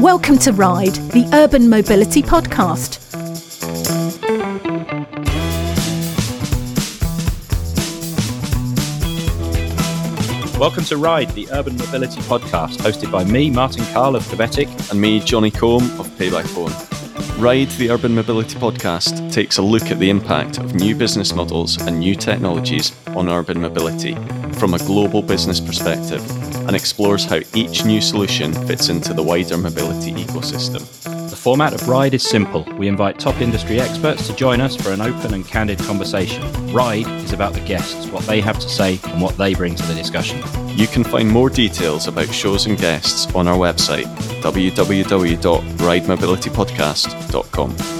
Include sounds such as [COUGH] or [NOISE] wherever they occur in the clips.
Welcome to Ride, the Urban Mobility Podcast. Welcome to Ride, the Urban Mobility Podcast, hosted by me, Martin Carl of Covatic, and me, Johnny Combe of Pay by Phone. Ride, the Urban Mobility Podcast, takes a look at the impact of new business models and new technologies on urban mobility from a global business perspective and explores how each new solution fits into the wider mobility ecosystem. The format of Ride is simple. We invite top industry experts to join us for an open and candid conversation. Ride is about the guests, what they have to say, and what they bring to the discussion. You can find more details about shows and guests on our website, www.ridemobilitypodcast.com.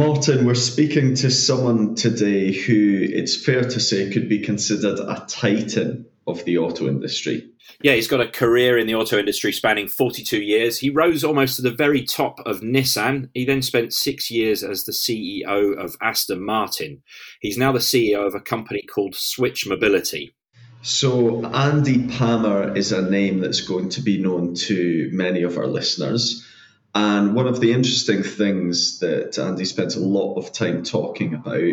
Martin, we're speaking to someone today who it's fair to say could be considered a titan of the auto industry. Yeah, he's got a career in the auto industry spanning 42 years. He rose almost to the very top of Nissan. He then spent six years as the CEO of Aston Martin. He's now the CEO of a company called Switch Mobility. So, Andy Palmer is a name that's going to be known to many of our listeners. And one of the interesting things that Andy spent a lot of time talking about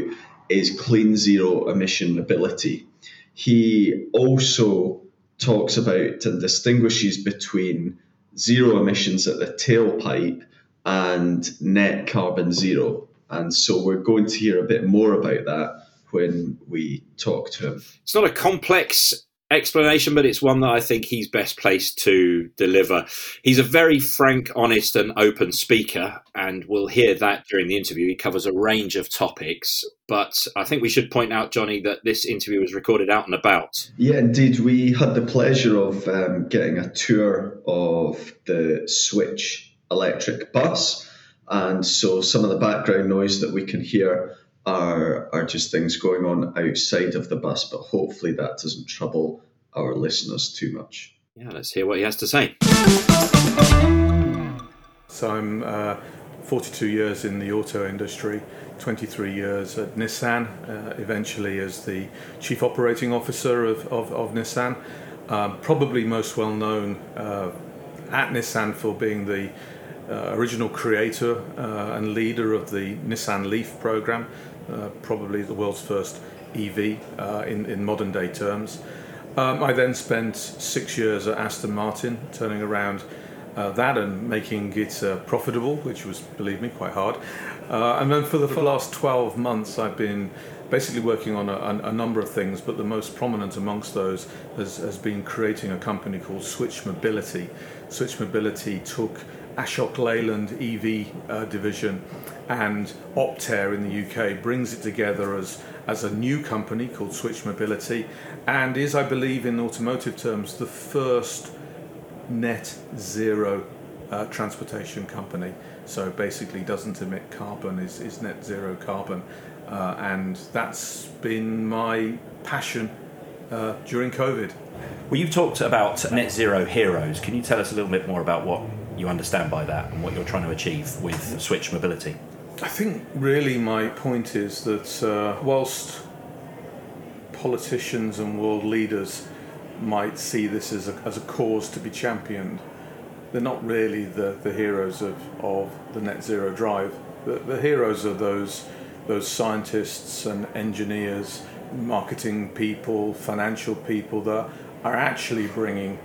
is clean zero emission mobility. He also talks about and distinguishes between zero emissions at the tailpipe and net carbon zero. And so we're going to hear a bit more about that when we talk to him. It's not a complex explanation, but it's one that I think he's best placed to deliver. He's a very frank, honest, and open speaker, and we'll hear that during the interview. He covers a range of topics, but I think we should point out, Johnny, that this interview was recorded out and about. Yeah, indeed. We had the pleasure of um, getting a tour of the Switch electric bus. And so some of the background noise that we can hear are are just things going on outside of the bus, but hopefully that doesn't trouble our listeners too much. Yeah, let's hear what he has to say. So I'm uh, 42 years in the auto industry, 23 years at Nissan, uh, eventually as the chief operating officer of, of, of Nissan. Um, probably most well known uh, at Nissan for being the uh, original creator uh, and leader of the Nissan Leaf program, uh, probably the world's first EV uh, in, in modern day terms. Um, I then spent six years at Aston Martin, turning around uh, that and making it uh, profitable, which was, believe me, quite hard. Uh, and then for the, for the last 12 months, I've been basically working on a, a, number of things, but the most prominent amongst those has, has been creating a company called Switch Mobility. Switch Mobility took Ashok Leyland EV uh, division and Optare in the UK brings it together as, as a new company called Switch Mobility and is, I believe, in automotive terms, the first net zero uh, transportation company. So basically, doesn't emit carbon, is, is net zero carbon. Uh, and that's been my passion uh, during COVID. Well, you've talked about net zero heroes. Can you tell us a little bit more about what you understand by that and what you're trying to achieve with Switch Mobility? I think really my point is that uh, whilst politicians and world leaders might see this as a, as a cause to be championed, they're not really the, the heroes of, of the net zero drive. The, the heroes are those, those scientists and engineers, marketing people, financial people that are actually bringing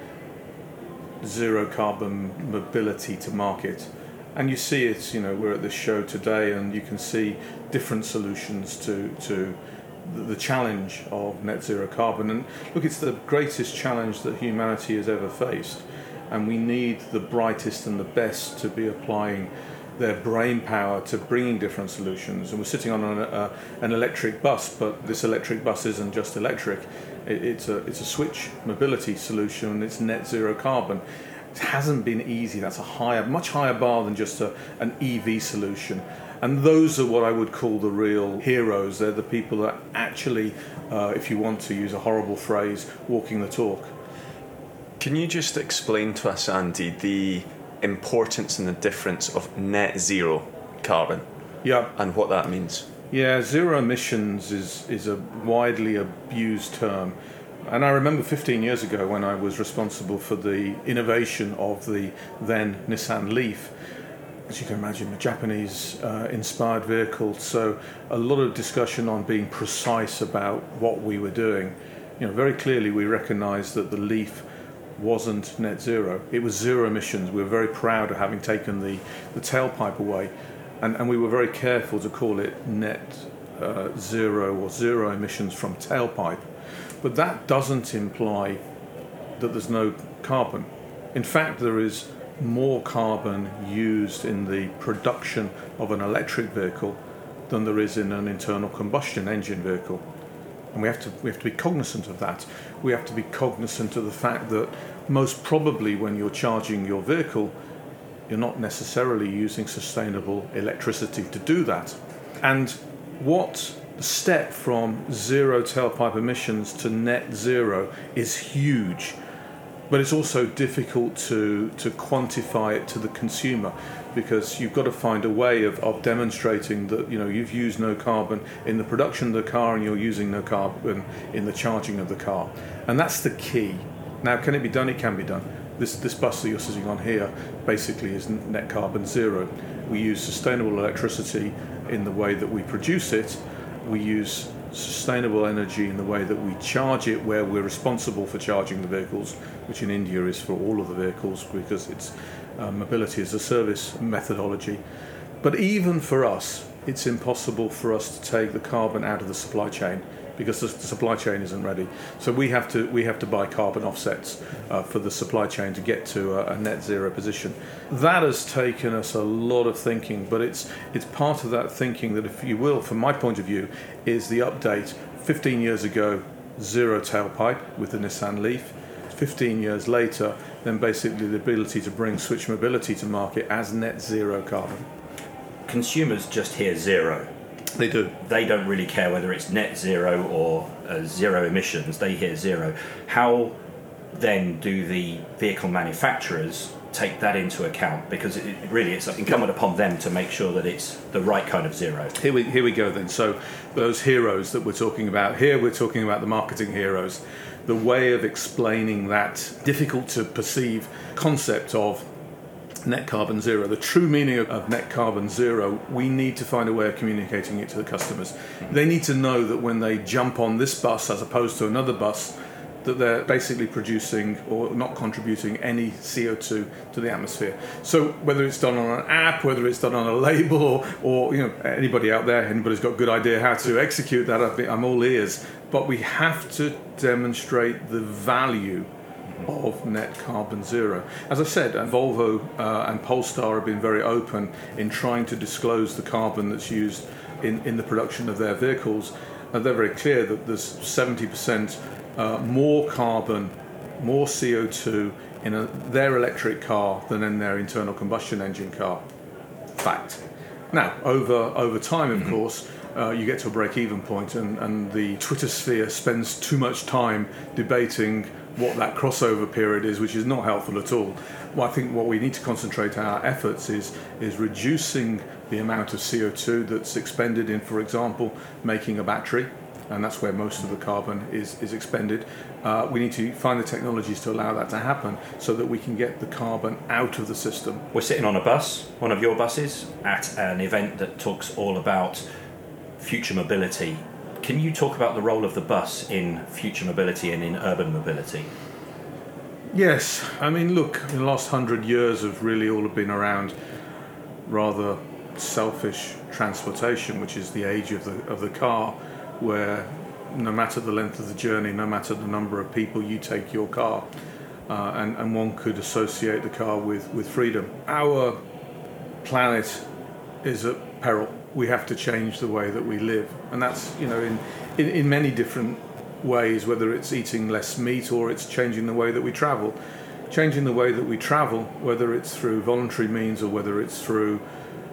zero carbon mobility to market. And you see it, you know, we're at this show today and you can see different solutions to, to the challenge of net zero carbon. And look, it's the greatest challenge that humanity has ever faced. And we need the brightest and the best to be applying their brain power to bringing different solutions. And we're sitting on an, uh, an electric bus, but this electric bus isn't just electric it, it's a it's a switch mobility solution. And it's net zero carbon. It hasn't been easy. That's a higher, much higher bar than just a, an EV solution. And those are what I would call the real heroes. They're the people that actually, uh, if you want to use a horrible phrase, walking the talk. Can you just explain to us, Andy, the importance and the difference of net zero carbon? Yeah. And what that means? Yeah, zero emissions is, is a widely abused term. And I remember 15 years ago when I was responsible for the innovation of the then Nissan Leaf. As you can imagine, a Japanese uh, inspired vehicle, so a lot of discussion on being precise about what we were doing. You know, very clearly we recognized that the Leaf wasn't net zero. It was zero emissions. We were very proud of having taken the, the tailpipe away, and, and we were very careful to call it net uh, zero or zero emissions from tailpipe. But that doesn't imply that there's no carbon. In fact, there is more carbon used in the production of an electric vehicle than there is in an internal combustion engine vehicle. And we have to we have to be cognizant of that. We have to be cognizant of the fact that most probably when you're charging your vehicle, you're not necessarily using sustainable electricity to do that. And what step from zero tailpipe emissions to net zero is huge, but it's also difficult to, to quantify it to the consumer because you've got to find a way of, of demonstrating that you know you've used no carbon in the production of the car and you're using no carbon in the charging of the car. And that's the key. Now, can it be done? It can be done. This, this bus that you're sitting on here basically is net carbon zero. We use sustainable electricity in the way that we produce it. We use sustainable energy in the way that we charge it, where we're responsible for charging the vehicles, which in India is for all of the vehicles because it's uh, mobility as a service methodology. But even for us, it's impossible for us to take the carbon out of the supply chain because the, supply chain isn't ready. So we have to we have to buy carbon offsets uh, for the supply chain to get to a, a, net zero position. That has taken us a lot of thinking, but it's it's part of that thinking that, if you will, from my point of view, is the update. 15 years ago, zero tailpipe with the Nissan Leaf. 15 years later, then basically the ability to bring switch mobility to market as net zero carbon. Consumers just hear zero they do. They don't really care whether it's net zero or uh, zero emissions. They hear zero. How then do the vehicle manufacturers take that into account? Because it, really, it's incumbent upon them to make sure that it's the right kind of zero. Here we here we go then. So those heroes that we're talking about here, we're talking about the marketing heroes. The way of explaining that difficult to perceive concept of net carbon zero, the true meaning of, of, net carbon zero, we need to find a way of communicating it to the customers. Mm-hmm. They need to know that when they jump on this bus as opposed to another bus, that they're basically producing or not contributing any CO2 to the atmosphere. So whether it's done on an app, whether it's done on a label, or, or you know anybody out there, anybody's got a good idea how to execute that, I'm all ears. But we have to demonstrate the value of net carbon zero. As I said, uh, Volvo uh, and Polestar have been very open in trying to disclose the carbon that's used in, in the production of their vehicles. And they're very clear that there's 70% uh, more carbon, more CO2 in a, their electric car than in their internal combustion engine car. Fact. Now, over over time, of mm-hmm. course, uh, you get to a break-even point, and, and the Twitter sphere spends too much time debating what that crossover period is, which is not helpful at all. Well, I think what we need to concentrate our efforts is is reducing the amount of CO2 that's expended in, for example, making a battery, and that's where most of the carbon is is expended. Uh, we need to find the technologies to allow that to happen, so that we can get the carbon out of the system. We're sitting on a bus, one of your buses, at an event that talks all about future mobility can you talk about the role of the bus in future mobility and in urban mobility? Yes, I mean, look, the last hundred years have really all been around rather selfish transportation, which is the age of the of the car, where no matter the length of the journey, no matter the number of people, you take your car, uh, and and one could associate the car with with freedom. Our planet is at peril we have to change the way that we live, and that's you know in, in, in many different ways, whether it's eating less meat or it's changing the way that we travel. Changing the way that we travel, whether it's through voluntary means or whether it's through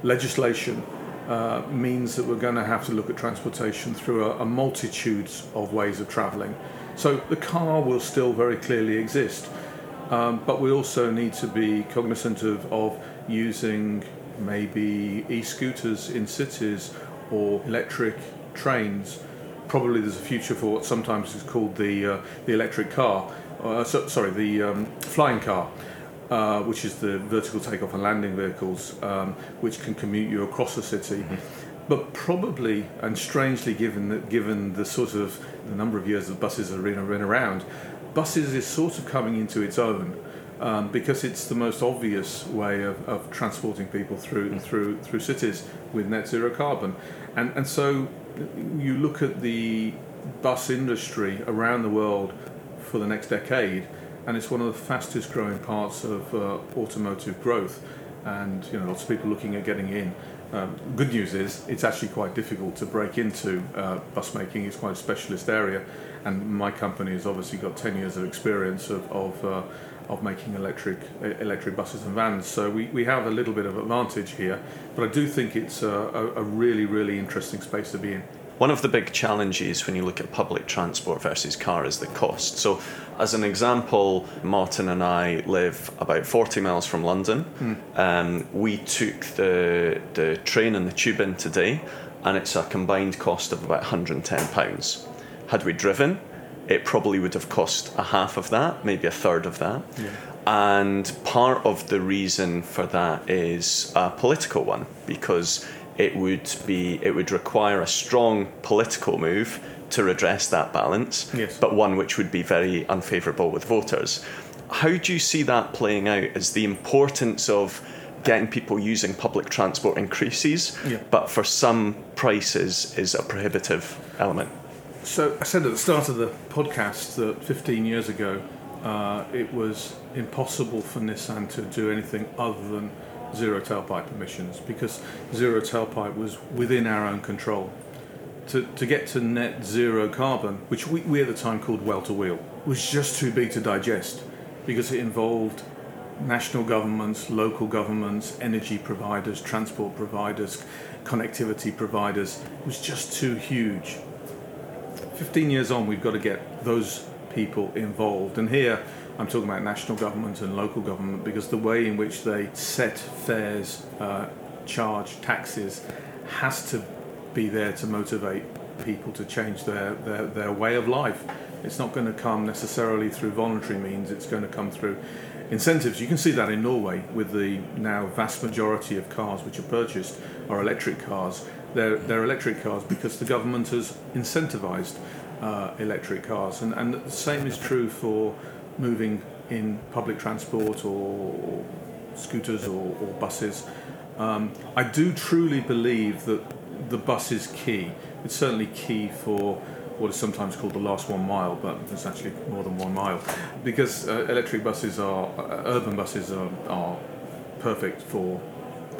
legislation, uh, means that we're going to have to look at transportation through a, a multitude of ways of travelling. So the car will still very clearly exist, um, but we also need to be cognizant of, of using maybe e scooters in cities or electric trains probably there's a future for what sometimes is called the uh, the electric car. Uh, so, sorry, the um, flying car. Uh, which is the vertical takeoff and landing vehicles, um, which can commute you across the city. But probably, and strangely, given that, given the sort of the number of years that buses have been around, buses is sort of coming into its own um, because it's the most obvious way of, of transporting people through through through cities with net zero carbon, and and so you look at the bus industry around the world for the next decade, and it's one of the fastest growing parts of uh, automotive growth, and you know lots of people looking at getting in. Um, good news is it's actually quite difficult to break into uh, bus making. It's quite a specialist area, and my company has obviously got 10 years of experience of, of, uh, of making electric electric buses and vans. So we, we have a little bit of advantage here, but I do think it's a, a, really, really interesting space to be in. One of the big challenges when you look at public transport versus car is the cost. So, as an example, Martin and I live about 40 miles from London. Hmm. Um, we took the, the train and the tube in today, and it's a combined cost of about £110. Had we driven, it probably would have cost a half of that, maybe a third of that. And part of the reason for that is a political one, because it would be it would require a strong political move to redress that balance, Yes. but one which would be very unfavourable with voters. How do you see that playing out? Is the importance of getting people using public transport increases, Yeah. but for some prices is a prohibitive element? So I said at the start of the podcast that 15 years ago, uh, it was impossible for Nissan to do anything other than zero tailpipe emissions because zero tailpipe was within our own control. To, to get to net zero carbon, which we, we at the time called well to wheel, was just too big to digest because it involved national governments, local governments, energy providers, transport providers, connectivity providers. It was just too huge. 15 years on, we've got to get those people involved. And here, I'm talking about national government and local government because the way in which they set fares, uh, charge taxes, has to be there to motivate people to change their, their, their way of life. It's not going to come necessarily through voluntary means, it's going to come through incentives. You can see that in Norway with the now vast majority of cars which are purchased are electric cars. They're, they're electric cars because the government has incentivized uh, electric cars. And, and the same is true for moving in public transport or scooters or, or buses. Um, I do truly believe that the bus is key. It's certainly key for what is sometimes called the last one mile, but it's actually more than one mile, because uh, electric buses are, uh, urban buses are, are perfect for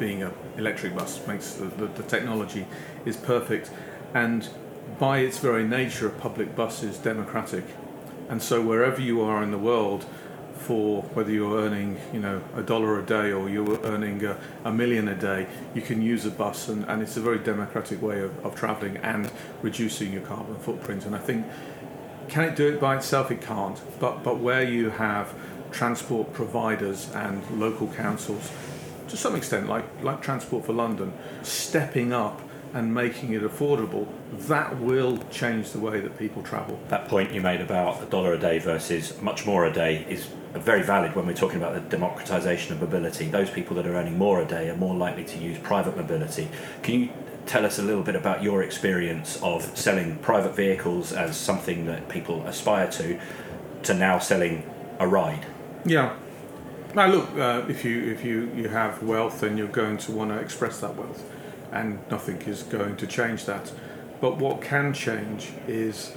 being an electric bus. Makes the, the, the technology is perfect, and by its very nature, a public bus is democratic, and so wherever you are in the world, for whether you're earning you know a dollar a day or you're earning a, a million a day, you can use a bus, and, and it's a very democratic way of, of travelling and reducing your carbon footprint. And I think can it do it by itself? It can't. But but where you have transport providers and local councils, to some extent, like like Transport for London, stepping up and making it affordable, that will change the way that people travel. That point you made about a dollar a day versus much more a day is very valid when we're talking about the democratisation of mobility. Those people that are earning more a day are more likely to use private mobility. Can you tell us a little bit about your experience of selling private vehicles as something that people aspire to, to now selling a ride? Yeah. Now look, uh, if you if you, you have wealth, then you're going to want to express that wealth, and nothing is going to change that. But what can change is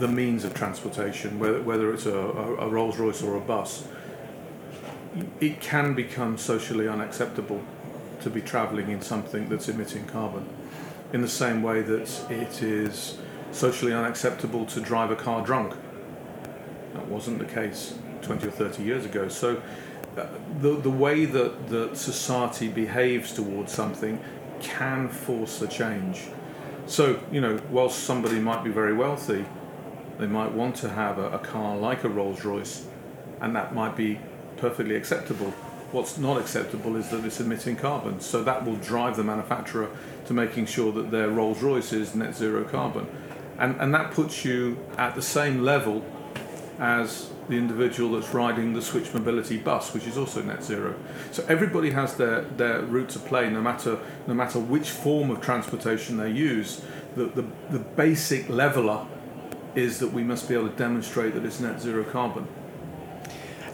the means of transportation, whether whether it's a, a, Rolls Royce or a bus. It can become socially unacceptable to be travelling in something that's emitting carbon, in the same way that it is socially unacceptable to drive a car drunk. That wasn't the case 20 or 30 years ago. So the, the way that, that society behaves towards something can force a change. So, you know, whilst somebody might be very wealthy, they might want to have a, a car like a Rolls Royce, and that might be perfectly acceptable. What's not acceptable is that it's emitting carbon. So that will drive the manufacturer to making sure that their Rolls Royce is net zero carbon. and and that puts you at the same level as the individual that's riding the Switch Mobility bus, which is also net zero. So everybody has their, their route to play, no matter no matter which form of transportation they use. The, the, the basic leveler is that we must be able to demonstrate that it's net zero carbon.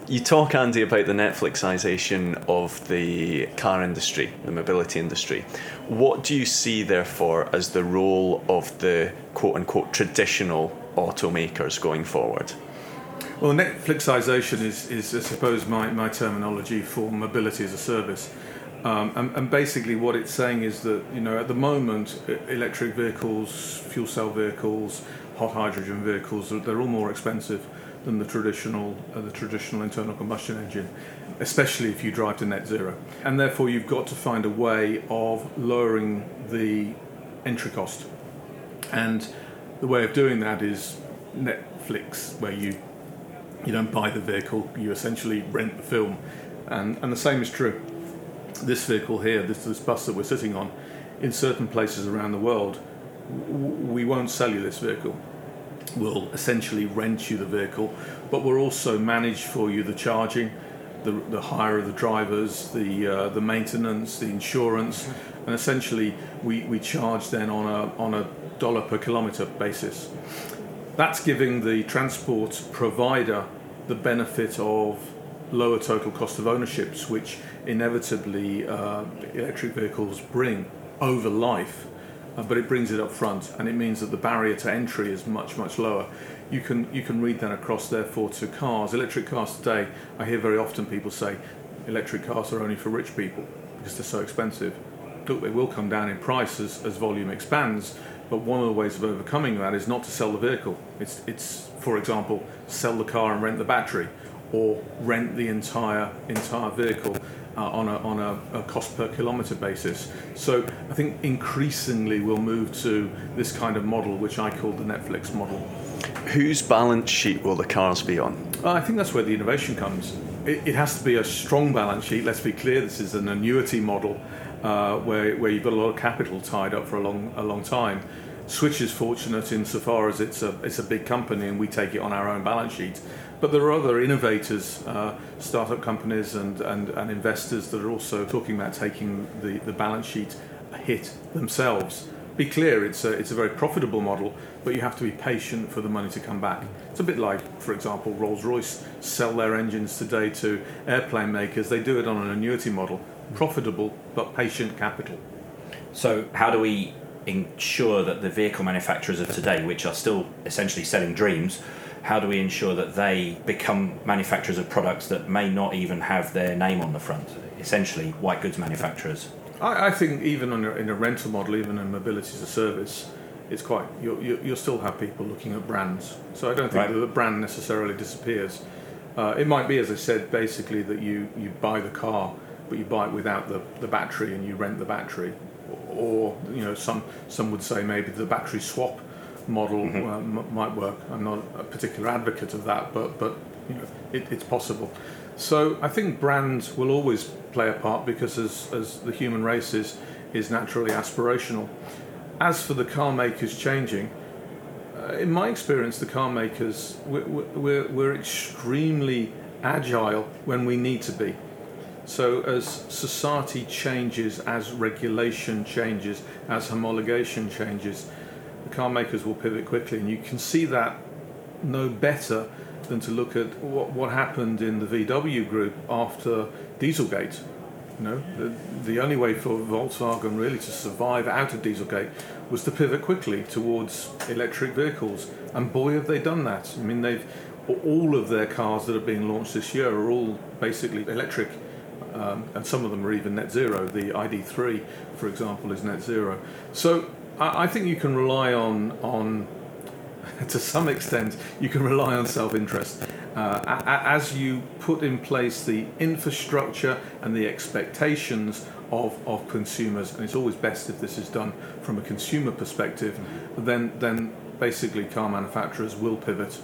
You talk, Andy, about the Netflixization of the car industry, the mobility industry. What do you see, therefore, as the role of the quote unquote traditional automakers going forward? Well, Netflixization is, is I suppose, my, my terminology for mobility as a service. Um, and, and, basically, what it's saying is that you know at the moment, electric vehicles, fuel cell vehicles, hot hydrogen vehicles, they're all more expensive than the traditional uh, the traditional internal combustion engine, especially if you drive to net zero. And therefore, you've got to find a way of lowering the entry cost. And the way of doing that is Netflix, where you you don't buy the vehicle, you essentially rent the film. And, and the same is true. This vehicle here, this, this bus that we're sitting on, in certain places around the world, we won't sell you this vehicle. We'll essentially rent you the vehicle, but we'll also manage for you the charging, the, the hire of the drivers, the uh, the maintenance, the insurance, and essentially we, we charge then on a on a dollar per kilometre basis. That's giving the transport provider the benefit of lower total cost of ownerships, which inevitably uh, electric vehicles bring over life, uh, but it brings it up front, and it means that the barrier to entry is much much lower. You can you can read that across therefore to cars. Electric cars today, I hear very often people say, electric cars are only for rich people because they're so expensive. Look, they will come down in price as, as volume expands, but one of the ways of overcoming that is not to sell the vehicle. It's, it's for example, sell the car and rent the battery, or rent the entire entire vehicle uh, on a on a, a, cost per kilometre basis. So I think increasingly we'll move to this kind of model, which I call the Netflix model. Whose balance sheet will the cars be on? Uh, I think that's where the innovation comes. It, it, has to be a strong balance sheet. Let's be clear. This is an annuity model uh, where, where you've got a lot of capital tied up for a long, a long time. Switch is fortunate insofar as it's a, it's a big company and we take it on our own balance sheet. But there are other innovators, uh, startup companies, and, and, and investors that are also talking about taking the, the balance sheet hit themselves. Be clear, it's a, it's a very profitable model, but you have to be patient for the money to come back. It's a bit like, for example, Rolls Royce sell their engines today to airplane makers. They do it on an annuity model profitable but patient capital. So, how do we ensure that the vehicle manufacturers of today, which are still essentially selling dreams, how do we ensure that they become manufacturers of products that may not even have their name on the front? Essentially, white goods manufacturers. I, I think even a, in a rental model, even in mobility as a service, it's quite you'll, you'll still have people looking at brands. So I don't think right. that the brand necessarily disappears. Uh, it might be, as I said, basically that you, you buy the car but you buy it without the, the battery and you rent the battery. Or, you know, some, some would say maybe the battery swap model mm-hmm. uh, m- might work. I'm not a particular advocate of that, but, but you know, it, it's possible. So I think brands will always play a part because as, as the human race is, is naturally aspirational. As for the car makers changing, uh, in my experience, the car makers, we're, we're, we're extremely agile when we need to be. So, as society changes, as regulation changes, as homologation changes, the car makers will pivot quickly, and you can see that no better than to look at what, what happened in the VW group after Dieselgate. You know, the, the only way for Volkswagen really to survive out of Dieselgate was to pivot quickly towards electric vehicles, and boy, have they done that! I mean, they've all of their cars that are being launched this year are all basically electric um, and some of them are even net zero. The ID3, for example, is net zero. So I, I think you can rely on on [LAUGHS] to some extent you can rely on self-interest uh, as you put in place the infrastructure and the expectations of, of consumers, and it's always best if this is done from a consumer perspective. Then then basically car manufacturers will pivot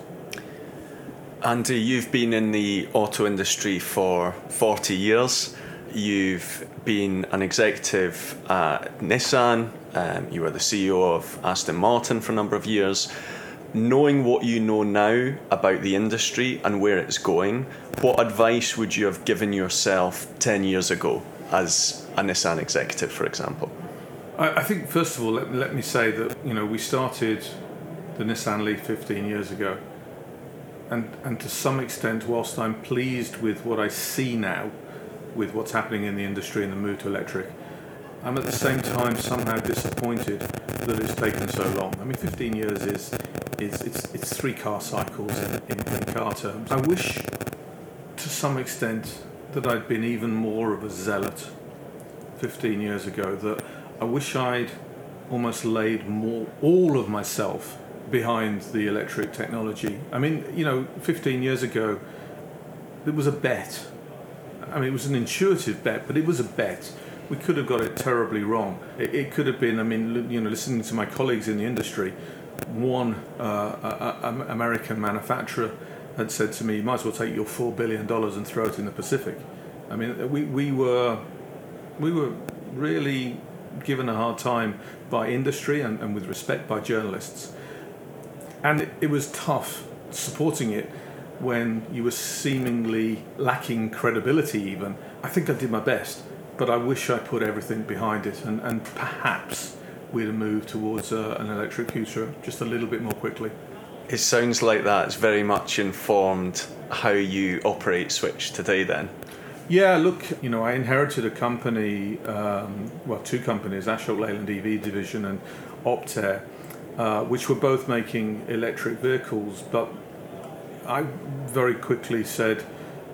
Andy, you've been in the auto industry for 40 years. You've been an executive at Nissan, Um, you were the CEO of Aston Martin for a number of years. Knowing what you know now about the industry and where it's going, what advice would you have given yourself 10 years ago as a Nissan executive, for example? I, I think, first of all, let, let me say that you know we started the Nissan Leaf 15 years ago. And, and to some extent, whilst I'm pleased with what I see now, with what's happening in the industry and the move to electric, I'm at the same time somehow disappointed that it's taken so long. I mean, 15 years is, is it's, it's three car cycles in, in, in car terms. I wish, to some extent, that I'd been even more of a zealot 15 years ago. That I wish I'd almost laid more all of myself behind the electric technology. I mean, you know, 15 years ago, it was a bet. I mean, it was an intuitive bet, but it was a bet. We could have got it terribly wrong. It, it could have been, I mean, you know, listening to my colleagues in the industry, one uh, uh, uh a, a American manufacturer had said to me, you might as well take your $4 billion and throw it in the Pacific. I mean, uh, we, we, were, we were really given a hard time by industry and, and with respect by journalists and it, it was tough supporting it when you were seemingly lacking credibility even. I think i did my best but i wish i put everything behind it and, and perhaps we'd have moved towards uh, an electric future just a little bit more quickly. It sounds like that's very much informed how you operate switch today then. Yeah, look, you know, I inherited a company, um, well, two companies, Ashok Leyland EV division and Optare, uh, which were both making electric vehicles. But I very quickly said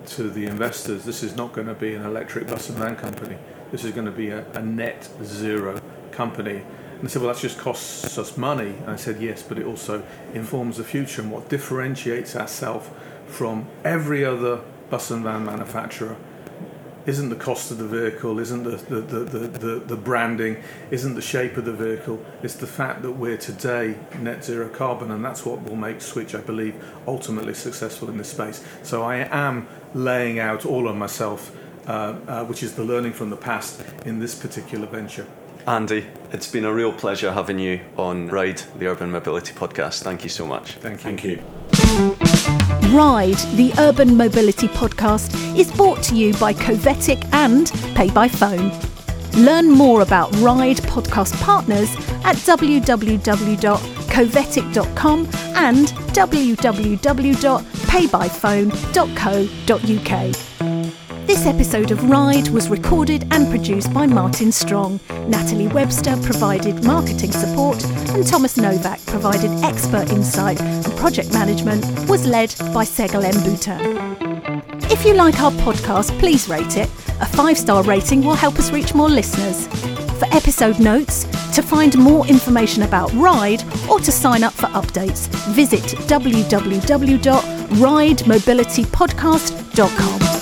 to the investors, this is not going to be an electric bus and van company. This is going to be a, a net zero company. And they said, well, that just costs us money. And I said, yes, but it also informs the future and what differentiates ourselves from every other bus and van manufacturer isn't the cost of the vehicle, isn't the, the, the, the, the, branding, isn't the shape of the vehicle. It's the fact that we're today net zero carbon, and that's what will make Switch, I believe, ultimately successful in this space. So I am laying out all of myself, uh, uh, which is the learning from the past, in this particular venture. Andy, it's been a real pleasure having you on Ride, the Urban Mobility Podcast. Thank you so much. Thank you. Thank you. Ride, the Urban Mobility Podcast, is brought to you by Covatic and Pay by Phone. Learn more about Ride podcast partners at www.covetic.com and www.paybyphone.co.uk. This episode of Ride was recorded and produced by Martin Strong. Natalie Webster provided marketing support, and Thomas Novak provided expert insight and project management was led by Segal M. If you like our podcast, please rate it. A five star rating will help us reach more listeners. For episode notes, to find more information about Ride, or to sign up for updates, visit www.ridemobilitypodcast.com.